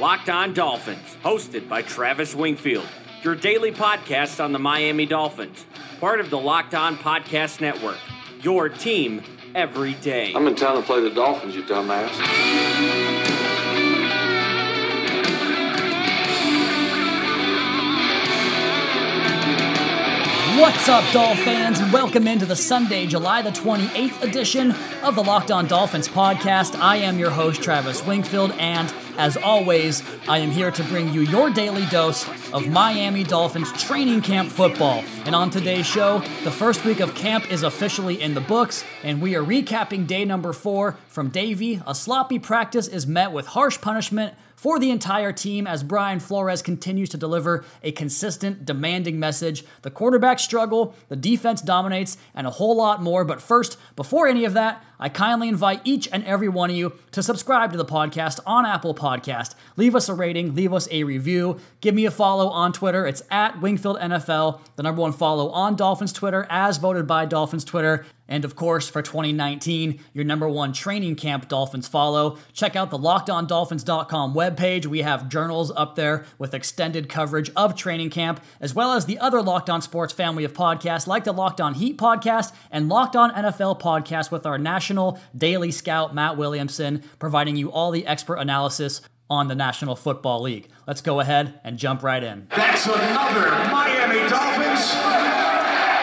Locked On Dolphins, hosted by Travis Wingfield, your daily podcast on the Miami Dolphins, part of the Locked On Podcast Network. Your team every day. I'm in town to play the Dolphins, you dumbass. What's up, Doll fans, and welcome into the Sunday, July the 28th edition of the Locked On Dolphins podcast. I am your host, Travis Wingfield, and as always, I am here to bring you your daily dose of Miami Dolphins training camp football. And on today's show, the first week of camp is officially in the books, and we are recapping day number four from Davie. A sloppy practice is met with harsh punishment for the entire team as Brian Flores continues to deliver a consistent, demanding message. The quarterback struggle, the defense dominates, and a whole lot more. But first, before any of that, I kindly invite each and every one of you to subscribe to the podcast on Apple Podcast. Leave us a rating, leave us a review, give me a follow on Twitter. It's at Wingfield NFL, the number one follow on Dolphins Twitter, as voted by Dolphins Twitter. And of course, for 2019, your number one training camp Dolphins follow. Check out the lockedondolphins.com webpage. We have journals up there with extended coverage of training camp, as well as the other Locked On Sports family of podcasts, like the Locked On Heat podcast and Locked On NFL podcast with our national daily scout, Matt Williamson, providing you all the expert analysis on the National Football League. Let's go ahead and jump right in. That's another Miami Dolphins.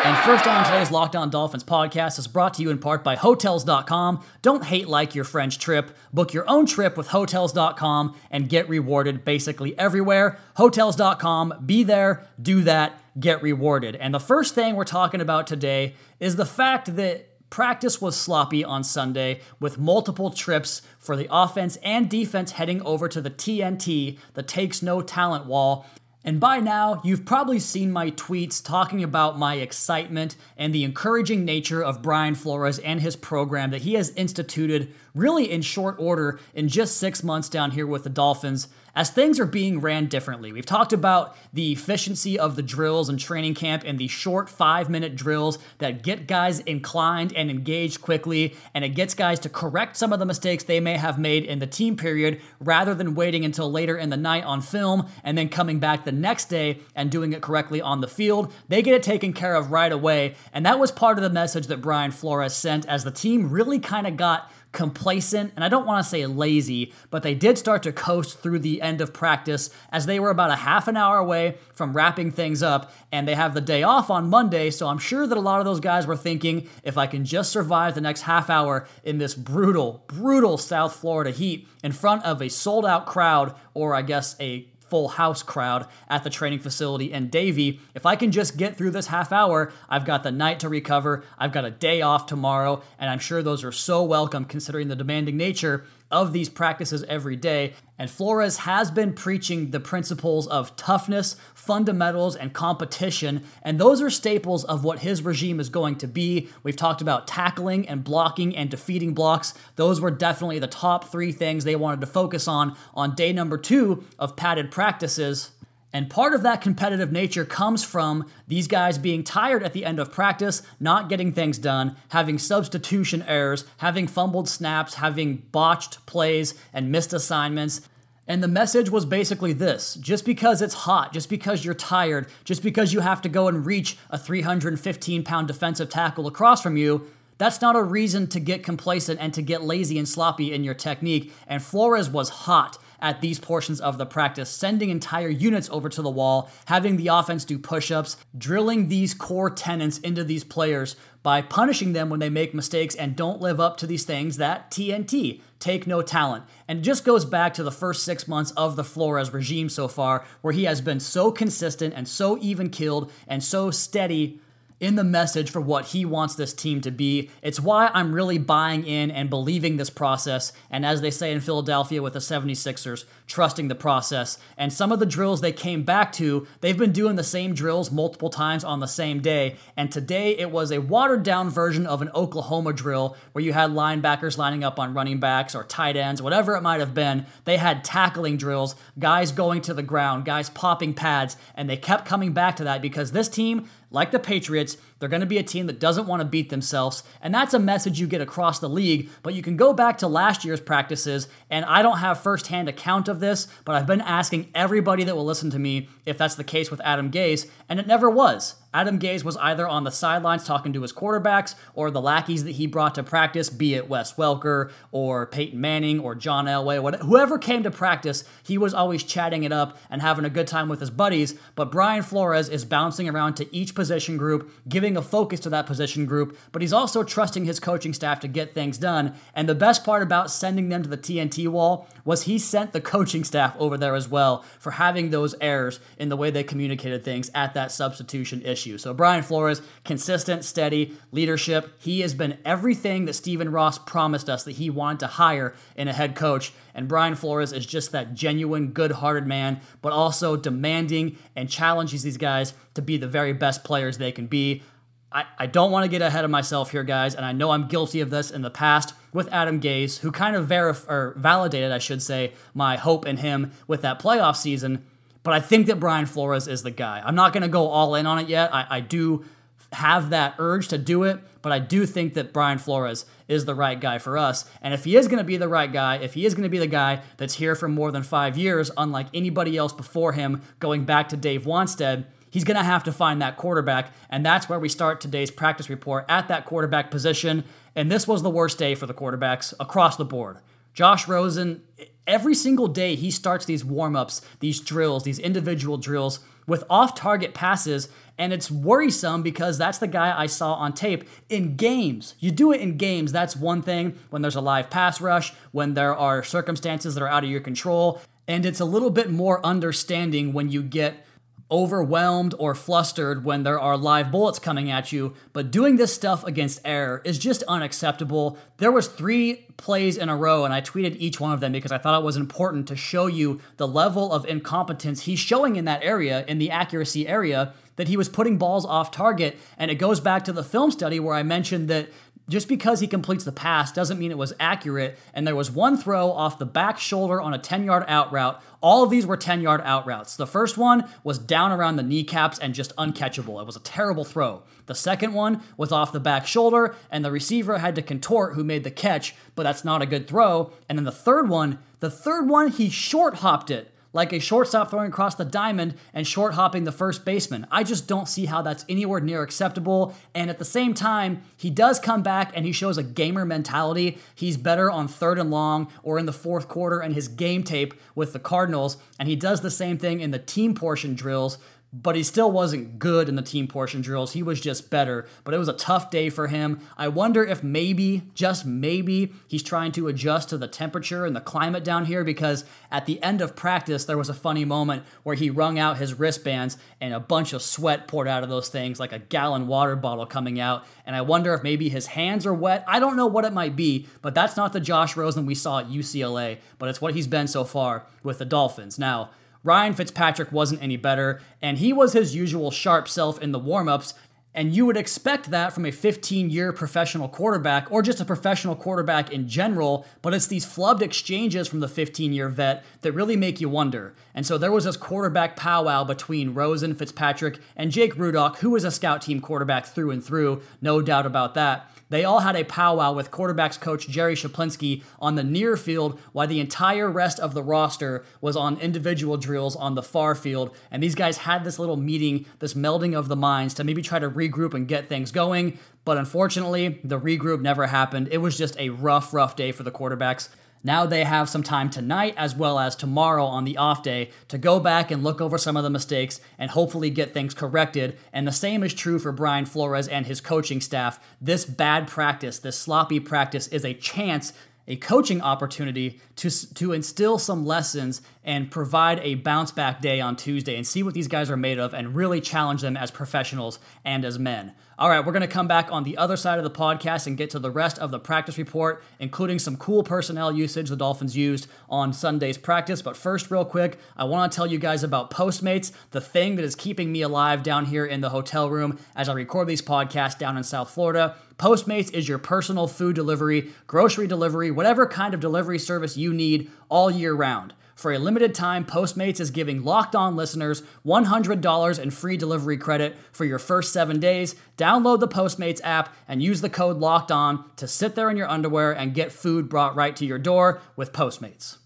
And first on today's Locked On Dolphins podcast is brought to you in part by Hotels.com. Don't hate like your French trip. Book your own trip with Hotels.com and get rewarded basically everywhere. Hotels.com, be there, do that, get rewarded. And the first thing we're talking about today is the fact that Practice was sloppy on Sunday with multiple trips for the offense and defense heading over to the TNT, the Takes No Talent Wall, and by now, you've probably seen my tweets talking about my excitement and the encouraging nature of Brian Flores and his program that he has instituted really in short order in just six months down here with the Dolphins as things are being ran differently. We've talked about the efficiency of the drills and training camp and the short five minute drills that get guys inclined and engaged quickly, and it gets guys to correct some of the mistakes they may have made in the team period rather than waiting until later in the night on film and then coming back the next day and doing it correctly on the field. They get it taken care of right away, and that was part of the message that Brian Flores sent as the team really kind of got complacent, and I don't want to say lazy, but they did start to coast through the end of practice as they were about a half an hour away from wrapping things up, and they have the day off on Monday, so I'm sure that a lot of those guys were thinking if I can just survive the next half hour in this brutal, brutal South Florida heat in front of a sold out crowd, or I guess a full house crowd at the training facility in Davie. If I can just get through this half hour, I've got the night to recover. I've got a day off tomorrow, and I'm sure those are so welcome considering the demanding nature of these practices every day. And Flores has been preaching the principles of toughness, fundamentals, and competition. And those are staples of what his regime is going to be. We've talked about tackling and blocking and defeating blocks. Those were definitely the top three things they wanted to focus on on day number two of padded practices. And part of that competitive nature comes from these guys being tired at the end of practice, not getting things done, having substitution errors, having fumbled snaps, having botched plays and missed assignments. And the message was basically this just because it's hot, just because you're tired, just because you have to go and reach a 315 pound defensive tackle across from you, that's not a reason to get complacent and to get lazy and sloppy in your technique. And Flores was hot at these portions of the practice, sending entire units over to the wall, having the offense do push ups, drilling these core tenets into these players by punishing them when they make mistakes and don't live up to these things that TNT take no talent. And it just goes back to the first six months of the Flores regime so far, where he has been so consistent and so even killed and so steady in the message for what he wants this team to be. It's why I'm really buying in and believing this process. And as they say in Philadelphia with the 76ers, trusting the process. And some of the drills they came back to, they've been doing the same drills multiple times on the same day. And today it was a watered down version of an Oklahoma drill where you had linebackers lining up on running backs or tight ends, whatever it might have been. They had tackling drills, guys going to the ground, guys popping pads, and they kept coming back to that because this team like the Patriots, They're going to be a team that doesn't want to beat themselves, and that's a message you get across the league. But you can go back to last year's practices, and I don't have firsthand account of this, but I've been asking everybody that will listen to me if that's the case with Adam Gase, and it never was. Adam Gase was either on the sidelines talking to his quarterbacks or the lackeys that he brought to practice, be it Wes Welker or Peyton Manning or John Elway, whatever, whoever came to practice, he was always chatting it up and having a good time with his buddies. But Brian Flores is bouncing around to each position group, giving a focus to that position group, but he's also trusting his coaching staff to get things done. And the best part about sending them to the TNT wall was he sent the coaching staff over there as well for having those errors in the way they communicated things at that substitution issue issue. So Brian Flores, consistent, steady leadership. He has been everything that Stephen Ross promised us that he wanted to hire in a head coach. And Brian Flores is just that genuine, good hearted man, but also demanding and challenges these guys to be the very best players they can be. I, I don't want to get ahead of myself here, guys, and I know I'm guilty of this in the past with Adam Gase, who kind of verif- or validated, I should say, my hope in him with that playoff season. But I think that Brian Flores is the guy. I'm not going to go all in on it yet. I, I do have that urge to do it, but I do think that Brian Flores is the right guy for us. And if he is going to be the right guy, if he is going to be the guy that's here for more than five years, unlike anybody else before him, going back to Dave Wannstedt, he's going to have to find that quarterback. And that's where we start today's practice report at that quarterback position. And this was the worst day for the quarterbacks across the board. Josh Rosen, every single day he starts these warm-ups, these drills, these individual drills with off-target passes and it's worrisome because that's the guy I saw on tape in games. You do it in games, that's one thing when there's a live pass rush, when there are circumstances that are out of your control, and it's a little bit more understanding when you get overwhelmed or flustered when there are live bullets coming at you, but doing this stuff against air is just unacceptable. There was 3 plays in a row and I tweeted each one of them because I thought it was important to show you the level of incompetence he's showing in that area in the accuracy area that he was putting balls off target and it goes back to the film study where I mentioned that just because he completes the pass doesn't mean it was accurate. And there was one throw off the back shoulder on a 10 yard out route. All of these were 10 yard out routes. The first one was down around the kneecaps and just uncatchable. It was a terrible throw. The second one was off the back shoulder, and the receiver had to contort who made the catch, but that's not a good throw. And then the third one, the third one, he short hopped it like a shortstop throwing across the diamond and short hopping the first baseman. I just don't see how that's anywhere near acceptable. And at the same time, he does come back and he shows a gamer mentality. He's better on third and long or in the fourth quarter and his game tape with the Cardinals. And he does the same thing in the team portion drills but he still wasn't good in the team portion drills. He was just better, but it was a tough day for him. I wonder if maybe, just maybe, he's trying to adjust to the temperature and the climate down here because at the end of practice, there was a funny moment where he wrung out his wristbands and a bunch of sweat poured out of those things, like a gallon water bottle coming out. And I wonder if maybe his hands are wet. I don't know what it might be, but that's not the Josh Rosen we saw at UCLA, but it's what he's been so far with the Dolphins. Now, Ryan Fitzpatrick wasn't any better, and he was his usual sharp self in the warmups. And you would expect that from a 15 year professional quarterback or just a professional quarterback in general, but it's these flubbed exchanges from the 15 year vet that really make you wonder. And so there was this quarterback powwow between Rosen, Fitzpatrick, and Jake Rudock, who was a scout team quarterback through and through, no doubt about that. They all had a powwow with quarterbacks coach Jerry Schuplinski on the near field while the entire rest of the roster was on individual drills on the far field. And these guys had this little meeting, this melding of the minds to maybe try to regroup and get things going. But unfortunately, the regroup never happened. It was just a rough, rough day for the quarterbacks. Now they have some time tonight as well as tomorrow on the off day to go back and look over some of the mistakes and hopefully get things corrected. And the same is true for Brian Flores and his coaching staff. This bad practice, this sloppy practice, is a chance a coaching opportunity to, to instill some lessons and provide a bounce back day on Tuesday and see what these guys are made of and really challenge them as professionals and as men. All right, we're going to come back on the other side of the podcast and get to the rest of the practice report, including some cool personnel usage the Dolphins used on Sunday's practice. But first, real quick, I want to tell you guys about Postmates, the thing that is keeping me alive down here in the hotel room as I record these podcasts down in South Florida. Postmates is your personal food delivery, grocery delivery, whatever kind of delivery service you need all year round. For a limited time, Postmates is giving Locked On listeners $100 in free delivery credit for your first seven days. Download the Postmates app and use the code Locked On to sit there in your underwear and get food brought right to your door with Postmates.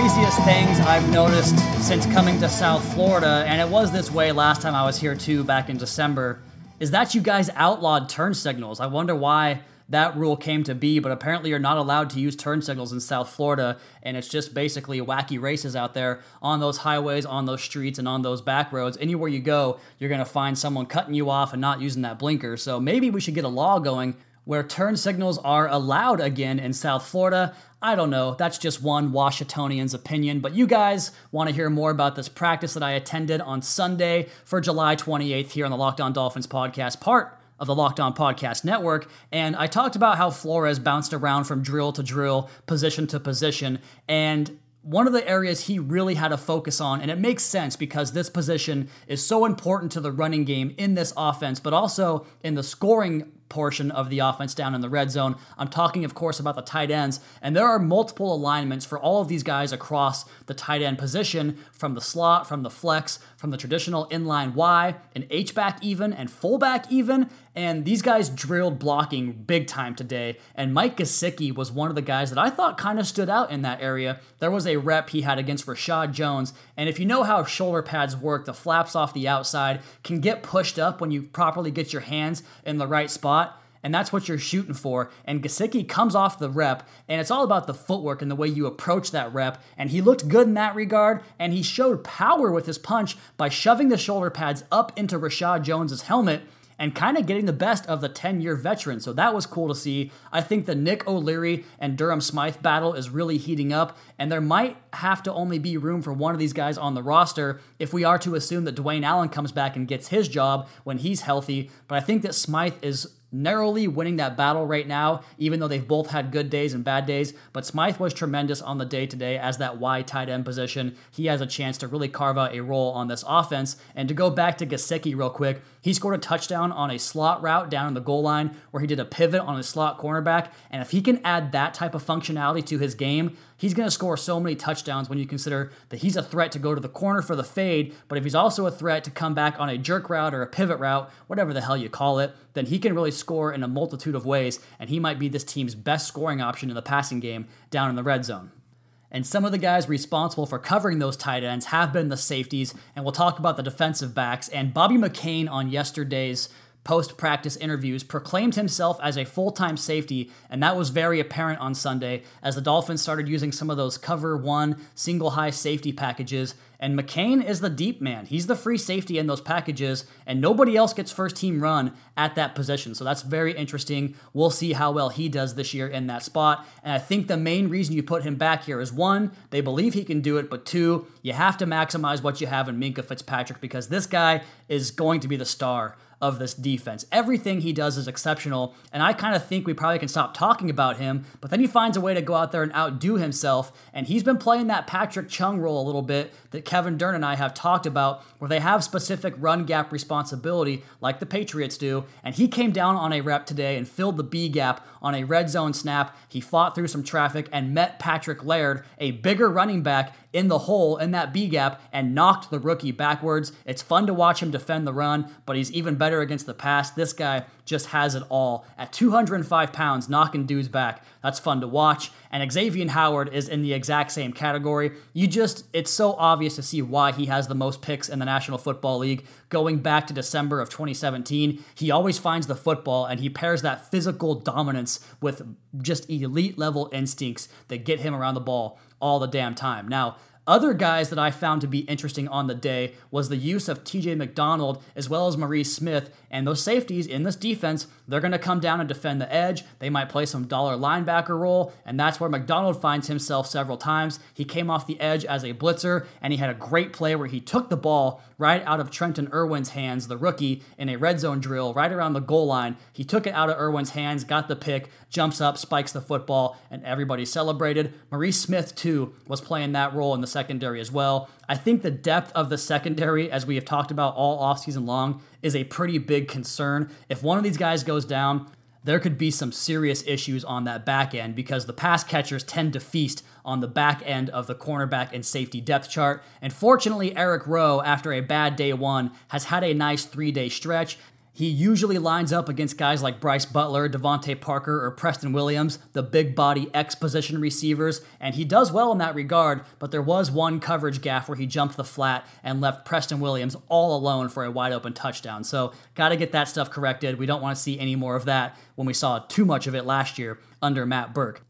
Craziest things I've noticed since coming to South Florida, and it was this way last time I was here too, back in December, is that you guys outlawed turn signals. I wonder why that rule came to be, but apparently you're not allowed to use turn signals in South Florida, and it's just basically wacky races out there on those highways, on those streets, and on those back roads. Anywhere you go, you're gonna find someone cutting you off and not using that blinker. So maybe we should get a law going where turn signals are allowed again in South Florida. I don't know. That's just one Washingtonian's opinion. But you guys want to hear more about this practice that I attended on Sunday for July 28th here on the Locked On Dolphins podcast, part of the Locked On Podcast Network. And I talked about how Flores bounced around from drill to drill, position to position. And one of the areas he really had to focus on, and it makes sense because this position is so important to the running game in this offense, but also in the scoring portion of the offense down in the red zone. I'm talking, of course, about the tight ends, and there are multiple alignments for all of these guys across the tight end position from the slot, from the flex, from the traditional inline Y, an H-back even, and fullback even. And these guys drilled blocking big time today. And Mike Gesicki was one of the guys that I thought kind of stood out in that area. There was a rep he had against Reshad Jones. And if you know how shoulder pads work, the flaps off the outside can get pushed up when you properly get your hands in the right spot and that's what you're shooting for. And Gesicki comes off the rep, and it's all about the footwork and the way you approach that rep. And he looked good in that regard, and he showed power with his punch by shoving the shoulder pads up into Reshad Jones's helmet and kind of getting the best of the 10 year veteran. So that was cool to see. I think the Nick O'Leary and Durham Smythe battle is really heating up, and there might have to only be room for one of these guys on the roster if we are to assume that Dwayne Allen comes back and gets his job when he's healthy. But I think that Smythe is narrowly winning that battle right now, even though they've both had good days and bad days. But Smythe was tremendous on the day today as that wide tight end position. He has a chance to really carve out a role on this offense. And to go back to Gesicki real quick, he scored a touchdown on a slot route down in the goal line where he did a pivot on a slot cornerback. And if he can add that type of functionality to his game, he's going to score so many touchdowns when you consider that he's a threat to go to the corner for the fade, but if he's also a threat to come back on a jerk route or a pivot route, whatever the hell you call it, then he can really score in a multitude of ways, and he might be this team's best scoring option in the passing game down in the red zone. And some of the guys responsible for covering those tight ends have been the safeties, and we'll talk about the defensive backs. And Bobby McCain on yesterday's post practice interviews, proclaimed himself as a full time safety, and that was very apparent on Sunday as the Dolphins started using some of those cover one single high safety packages. And McCain is the deep man. He's the free safety in those packages, and nobody else gets first team run at that position. So that's very interesting. We'll see how well he does this year in that spot. And I think the main reason you put him back here is one, they believe he can do it, but two, you have to maximize what you have in Minkah Fitzpatrick because this guy is going to be the star of this defense. Everything he does is exceptional, and I kind of think we probably can stop talking about him, but then he finds a way to go out there and outdo himself, and he's been playing that Patrick Chung role a little bit that Kevin Dern and I have talked about, where they have specific run gap responsibility, like the Patriots do, and he came down on a rep today and filled the B gap on a red zone snap. He fought through some traffic and met Patrick Laird, a bigger running back, in the hole in that B gap and knocked the rookie backwards. It's fun to watch him defend the run, but he's even better against the pass. This guy just has it all. At 205 pounds, knocking dudes back. That's fun to watch. And Xavier Howard is in the exact same category. You just, it's so obvious to see why he has the most picks in the National Football League. Going back to December of 2017, he always finds the football and he pairs that physical dominance with just elite level instincts that get him around the ball all the damn time. Now, other guys that I found to be interesting on the day was the use of TJ McDonald as well as Maurice Smith. And those safeties in this defense, they're going to come down and defend the edge. They might play some dollar linebacker role, and that's where McDonald finds himself several times. He came off the edge as a blitzer, and he had a great play where he took the ball right out of Trenton Irwin's hands, the rookie, in a red zone drill right around the goal line. He took it out of Irwin's hands, got the pick, jumps up, spikes the football, and everybody celebrated. Maurice Smith, too, was playing that role in the second secondary as well. I think the depth of the secondary, as we have talked about all offseason long, is a pretty big concern. If one of these guys goes down, there could be some serious issues on that back end because the pass catchers tend to feast on the back end of the cornerback and safety depth chart. And fortunately, Eric Rowe, after a bad day one, has had a nice three day stretch. He usually lines up against guys like Brice Butler, DeVante Parker, or Preston Williams, the big body X position receivers, and he does well in that regard, but there was one coverage gaffe where he jumped the flat and left Preston Williams all alone for a wide open touchdown. So, got to get that stuff corrected. We don't want to see any more of that when we saw too much of it last year under Matt Burke.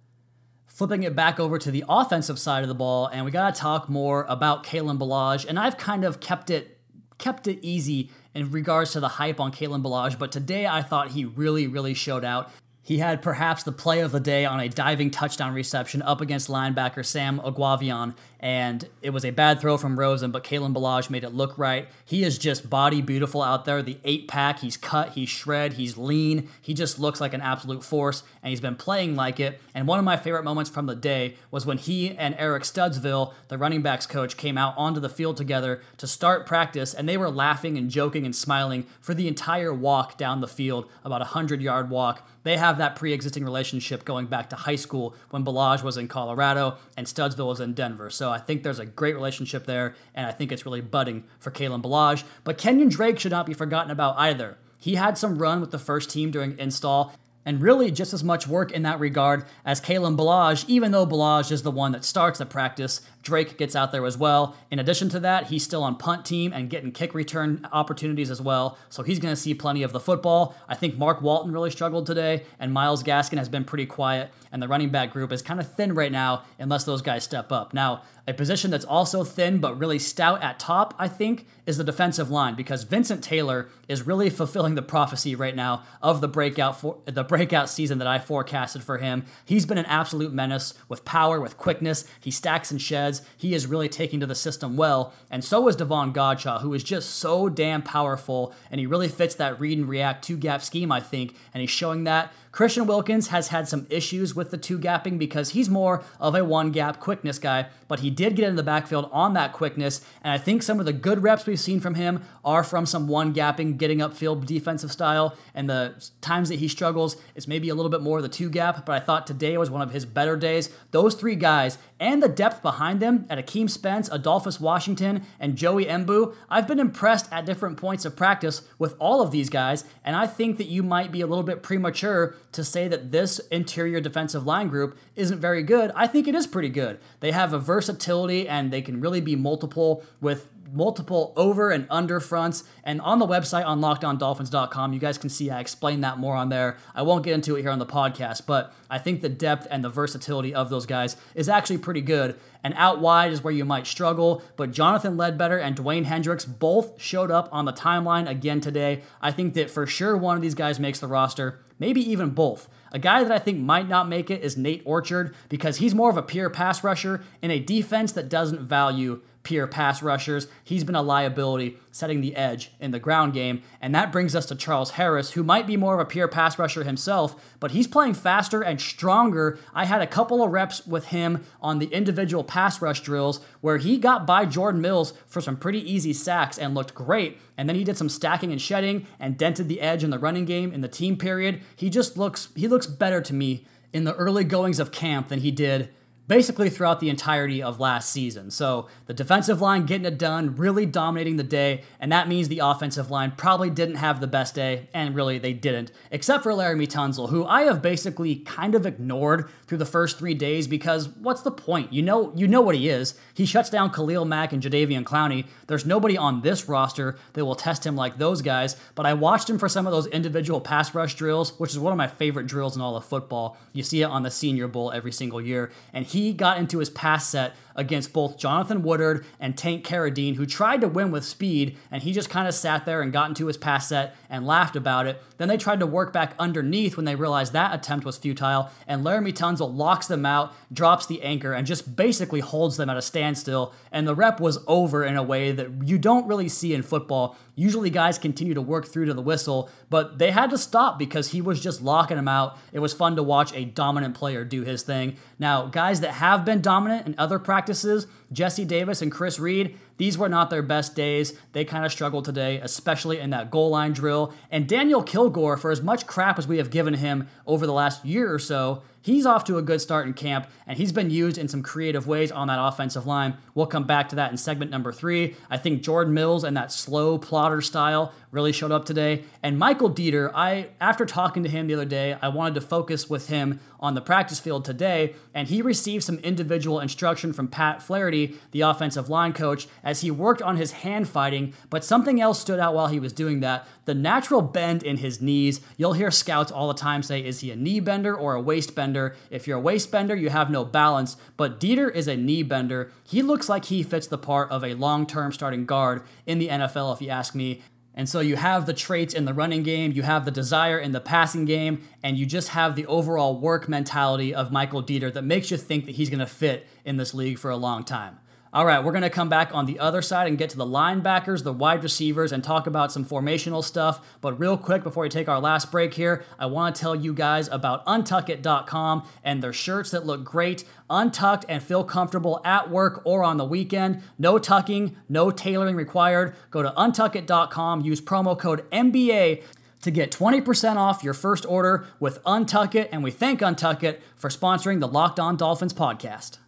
Flipping it back over to the offensive side of the ball, and we got to talk more about Kalen Ballage, and I've kind of kept it kept it easy in regards to the hype on Kalen Ballage, but today I thought he really, really showed out. He had perhaps the play of the day on a diving touchdown reception up against linebacker Sam Eguavoen, and it was a bad throw from Rosen, but Kalen Ballage made it look right. He is just body beautiful out there. The eight pack, he's cut, he's shred, he's lean. He just looks like an absolute force, and he's been playing like it. And one of my favorite moments from the day was when he and Eric Studesville, the running backs coach, came out onto the field together to start practice, and they were laughing and joking and smiling for the entire walk down the field, about a 100 yard walk. They have that pre existing relationship going back to high school when Ballage was in Colorado and Studesville was in Denver. So I think there's a great relationship there, and I think it's really budding for Kalen Ballage. But Kenyan Drake should not be forgotten about either. He had some run with the first team during install, and really just as much work in that regard as Kalen Ballage, even though Ballage is the one that starts the practice. Drake gets out there as well. In addition to that, he's still on punt team and getting kick return opportunities as well, so he's going to see plenty of the football. I think Mark Walton really struggled today, and Myles Gaskin has been pretty quiet, and the running back group is kind of thin right now unless those guys step up. Now, a position that's also thin but really stout at top, I think, is the defensive line because Vincent Taylor is really fulfilling the prophecy right now of the breakout for the breakout season that I forecasted for him. He's been an absolute menace with power, with quickness. He stacks and sheds. He is really taking to the system well, and so is Davon Godchaux, who is just so damn powerful, and he really fits that read and react two gap scheme, I think, and he's showing that. Christian Wilkins has had some issues with the two gapping because he's more of a one gap quickness guy, but he did get into the backfield on that quickness. And I think some of the good reps we've seen from him are from some one gapping, getting upfield defensive style. And the times that he struggles is maybe a little bit more the two gap, but I thought today was one of his better days. Those three guys and the depth behind them at Akeem Spence, Adolphus Washington, and Joey Mbu, I've been impressed at different points of practice with all of these guys. And I think that you might be a little bit premature to say that this interior defensive line group isn't very good. I think it is pretty good. They have a versatility and they can really be multiple with multiple over and under fronts. And on the website on lockedondolphins.com, you guys can see I explain that more on there. I won't get into it here on the podcast, but I think the depth and the versatility of those guys is actually pretty good. And out wide is where you might struggle, but Jonathan Ledbetter and Dewayne Hendrix both showed up on the timeline again today. I think that for sure one of these guys makes the roster, maybe even both. A guy that I think might not make it is Nate Orchard because he's more of a pure pass rusher in a defense that doesn't value pure pass rushers. He's been a liability setting the edge in the ground game. And that brings us to Charles Harris, who might be more of a pure pass rusher himself, but he's playing faster and stronger. I had a couple of reps with him on the individual pass rush drills where he got by Jordan Mills for some pretty easy sacks and looked great. And then he did some stacking and shedding and dented the edge in the running game in the team period. He just looks he looks better to me in the early goings of camp than he did basically throughout the entirety of last season. So the defensive line getting it done, really dominating the day, and that means the offensive line probably didn't have the best day, and really they didn't, except for Laremy Tunsil, who I have basically kind of ignored through the first three days because what's the point? You know, you know what he is. He shuts down Khalil Mack and Jadeveon Clowney. There's nobody on this roster that will test him like those guys. But I watched him for some of those individual pass rush drills, which is one of my favorite drills in all of football. You see it on the Senior Bowl every single year, and he he got into his pass set against both Jonathan Woodard and Tank Carradine, who tried to win with speed, and he just kind of sat there and got into his pass set and laughed about it. Then they tried to work back underneath when they realized that attempt was futile, and Laremy Tunsil locks them out, drops the anchor, and just basically holds them at a standstill. And the rep was over in a way that you don't really see in football. Usually, guys continue to work through to the whistle, but they had to stop because he was just locking them out. It was fun to watch a dominant player do his thing. Now, guys that have been dominant in other practices, practices Jesse Davis and Chris Reed, these were not their best days. They kind of struggled today, especially in that goal line drill. And Daniel Kilgore, for as much crap as we have given him over the last year or so, He's off to a good start in camp, and he's been used in some creative ways on that offensive line. We'll come back to that in segment number three. I think Jordan Mills and that slow plotter style really showed up today. And Michael Deiter, I after talking to him the other day, I wanted to focus with him on the practice field today, and he received some individual instruction from Pat Flaherty, the offensive line coach, as he worked on his hand fighting. But something else stood out while he was doing that the natural bend in his knees. You'll hear scouts all the time say, is he a knee bender or a waist bender? If you're a waist bender, you have no balance, but Deiter is a knee bender. He looks like he fits the part of a long term starting guard in the NFL, if you ask me. And so you have the traits in the running game, you have the desire in the passing game, and you just have the overall work mentality of Michael Deiter that makes you think that he's going to fit in this league for a long time. All right, we're going to come back on the other side and get to the linebackers, the wide receivers, and talk about some formational stuff. But real quick, before we take our last break here, I want to tell you guys about untuckit.com and their shirts that look great, untucked, and feel comfortable at work or on the weekend. No tucking, no tailoring required. Go to untuckit.com, use promo code MBA to get 20% off your first order with Untuckit, and we thank Untuckit for sponsoring the Locked On Dolphins podcast.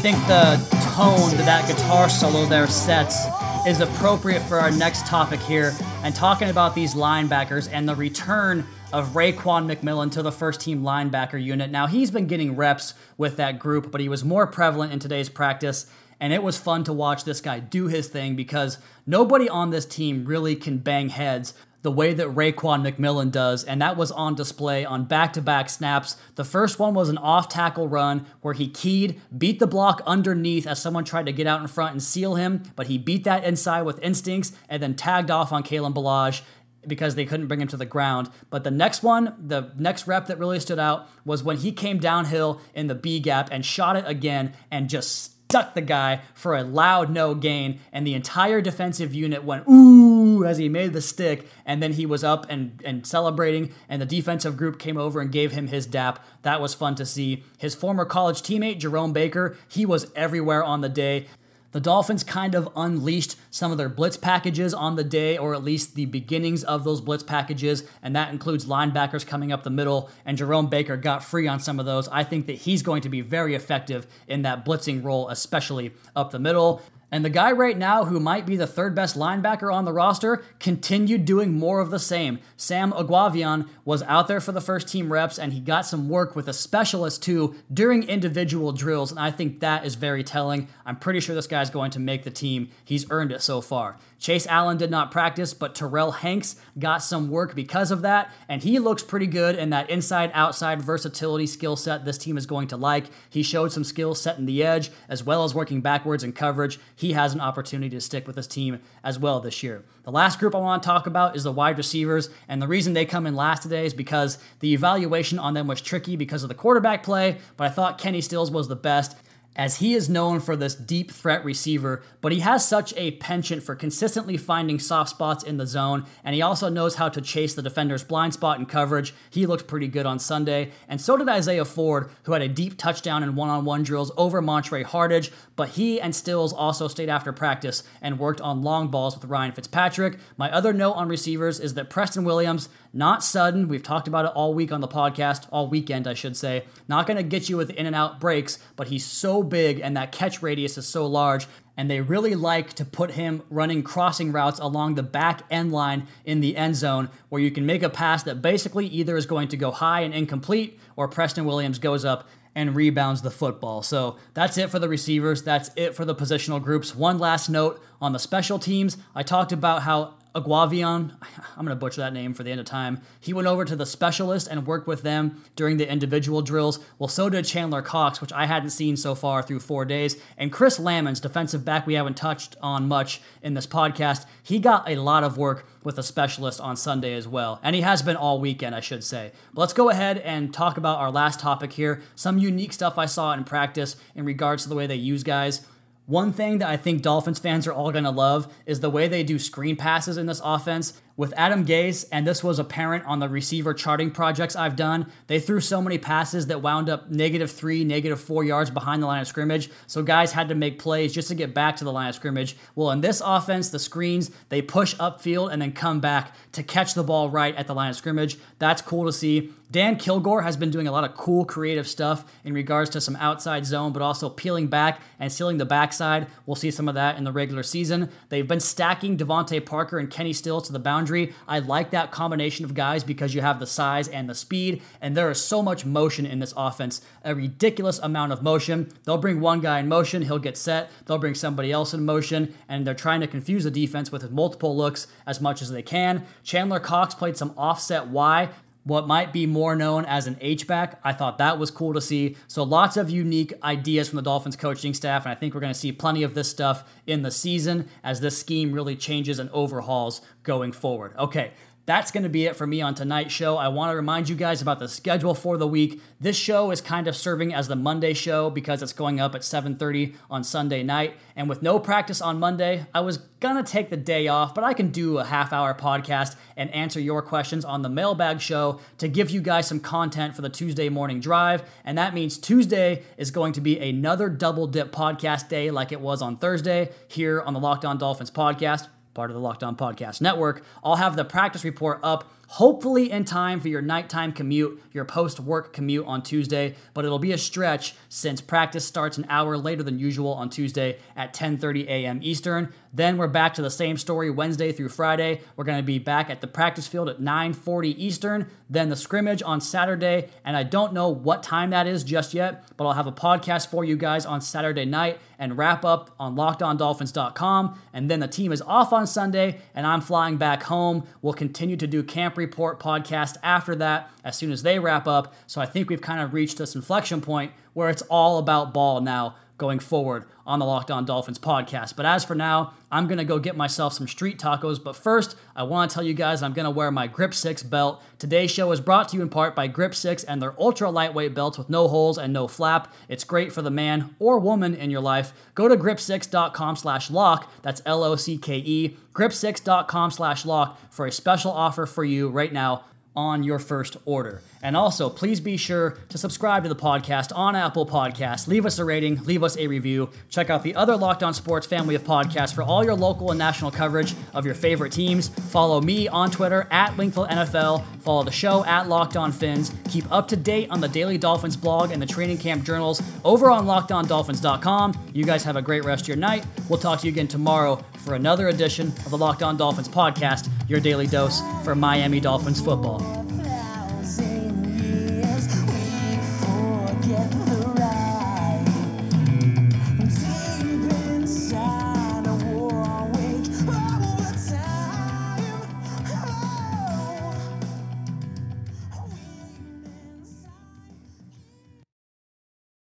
Think the tone that that guitar solo there sets is appropriate for our next topic here and talking about these linebackers and the return of Raekwon McMillan to the first team linebacker unit. Now, he's been getting reps with that group, but he was more prevalent in today's practice. And it was fun to watch this guy do his thing because nobody on this team really can bang heads the way that Raekwon McMillan does, and that was on display on back to back snaps. The first one was an off tackle run where he keyed, beat the block underneath as someone tried to get out in front and seal him, but he beat that inside with instincts and then tagged off on Kalen Ballage because they couldn't bring him to the ground. But the next one, the next rep that really stood out was when he came downhill in the B gap and shot it again and just stuck the guy for a loud no gain, and the entire defensive unit went ooh as he made the stick, and then he was up and, and celebrating, and the defensive group came over and gave him his dap. That was fun to see. His former college teammate, Jerome Baker, he was everywhere on the day. The Dolphins kind of unleashed some of their blitz packages on the day, or at least the beginnings of those blitz packages, and that includes linebackers coming up the middle. And Jerome Baker got free on some of those. I think that he's going to be very effective in that blitzing role, especially up the middle. And the guy right now who might be the third best linebacker on the roster continued doing more of the same. Sam Eguavoen was out there for the first team reps and he got some work with a specialist too during individual drills. And I think that is very telling. I'm pretty sure this guy's going to make the team. He's earned it so far. Chase Allen did not practice, but Terrill Hanks got some work because of that, and he looks pretty good in that inside outside versatility skill set this team is going to like. He showed some skills setting the edge as well as working backwards in coverage. He has an opportunity to stick with this team as well this year. The last group I want to talk about is the wide receivers, and the reason they come in last today is because the evaluation on them was tricky because of the quarterback play, but I thought Kenny Stills was the best as he is known for this deep threat receiver, but he has such a penchant for consistently finding soft spots in the zone, and he also knows how to chase the defender's blind spot in coverage. He looked pretty good on Sunday, and so did Isaiah Ford, who had a deep touchdown in one on one drills over Montre Hardage, but he and Stills also stayed after practice and worked on long balls with Ryan Fitzpatrick. My other note on receivers is that Preston Williams not sudden. We've talked about it all week on the podcast, all weekend, I should say. Not going to get you with in and out breaks, but he's so big and that catch radius is so large. And they really like to put him running crossing routes along the back end line in the end zone, where you can make a pass that basically either is going to go high and incomplete, or Preston Williams goes up and rebounds the football. So that's it for the receivers. That's it for the positional groups. One last note on the special teams. I talked about how Eguavoen, I'm going to butcher that name for the end of time. He went over to the specialist and worked with them during the individual drills. Well, so did Chandler Cox, which I hadn't seen so far through four days. And Chris Lammons, defensive back we haven't touched on much in this podcast, he got a lot of work with a specialist on Sunday as well. And he has been all weekend, I should say. But let's go ahead and talk about our last topic here some unique stuff I saw in practice in regards to the way they use guys. One thing that I think Dolphins fans are all going to love is the way they do screen passes in this offense. With Adam Gase, and this was apparent on the receiver charting projects I've done, they threw so many passes that wound up negative three, negative four yards behind the line of scrimmage. So guys had to make plays just to get back to the line of scrimmage. Well, in this offense, the screens, they push upfield and then come back to catch the ball right at the line of scrimmage. That's cool to see. Dan Kilgore has been doing a lot of cool creative stuff in regards to some outside zone, but also peeling back and sealing the backside. We'll see some of that in the regular season. They've been stacking DeVante Parker and Kenny Stills to the boundary. I like that combination of guys because you have the size and the speed, and there is so much motion in this offense. A ridiculous amount of motion. They'll bring one guy in motion, he'll get set. They'll bring somebody else in motion, and they're trying to confuse the defense with multiple looks as much as they can. Chandler Cox played some offset Y what might be more known as an H-back. I thought that was cool to see. So lots of unique ideas from the Dolphins coaching staff, and I think we're going to see plenty of this stuff in the season as this scheme really changes and overhauls going forward. Okay, that's going to be it for me on tonight's show. I want to remind you guys about the schedule for the week. This show is kind of serving as the Monday show because it's going up at 7:30 on Sunday night. And with no practice on Monday, I was to take the day off, but I can do a half-hour podcast and answer your questions on the Mailbag show to give you guys some content for the Tuesday morning drive. And that means Tuesday is going to be another double dip podcast day like it was on Thursday here on the Locked On Dolphins podcast part of the Locked On Podcast Network. I'll have the practice report up hopefully in time for your nighttime commute, your post work commute on Tuesday, but it'll be a stretch since practice starts an hour later than usual on Tuesday at 10:30 a.m. Eastern. Then we're back to the same story Wednesday through Friday. We're going to be back at the practice field at 9:40 Eastern, then the scrimmage on Saturday, and I don't know what time that is just yet, but I'll have a podcast for you guys on Saturday night and wrap up on lockedondolphins.com, and then the team is off on Sunday and I'm flying back home. We'll continue to do camp Report podcast after that as soon as they wrap up. So I think we've kind of reached this inflection point where it's all about ball now going forward on the Locked On Dolphins podcast. But as for now, I'm going to go get myself some street tacos. But first, I want to tell you guys I'm going to wear my Grip 6 belt. Today's show is brought to you in part by Grip 6 and their ultra lightweight belts with no holes and no flap. It's great for the man or woman in your life. Go to grip6.com slash lock. That's L O C K E. Grip6.com slash lock for a special offer for you right now on your first order. And also, please be sure to subscribe to the podcast on Apple Podcasts. Leave us a rating, leave us a review. Check out the other Locked On Sports family of podcasts for all your local and national coverage of your favorite teams. Follow me on Twitter at Wingfield NFL. Follow the show at Locked On Fins. Keep up to date on the Daily Dolphins blog and the training camp journals over on LockedOnDolphins.com. You guys have a great rest of your night. We'll talk to you again tomorrow for another edition of the Locked On Dolphins podcast, your daily dose for Miami Dolphins football. Bye.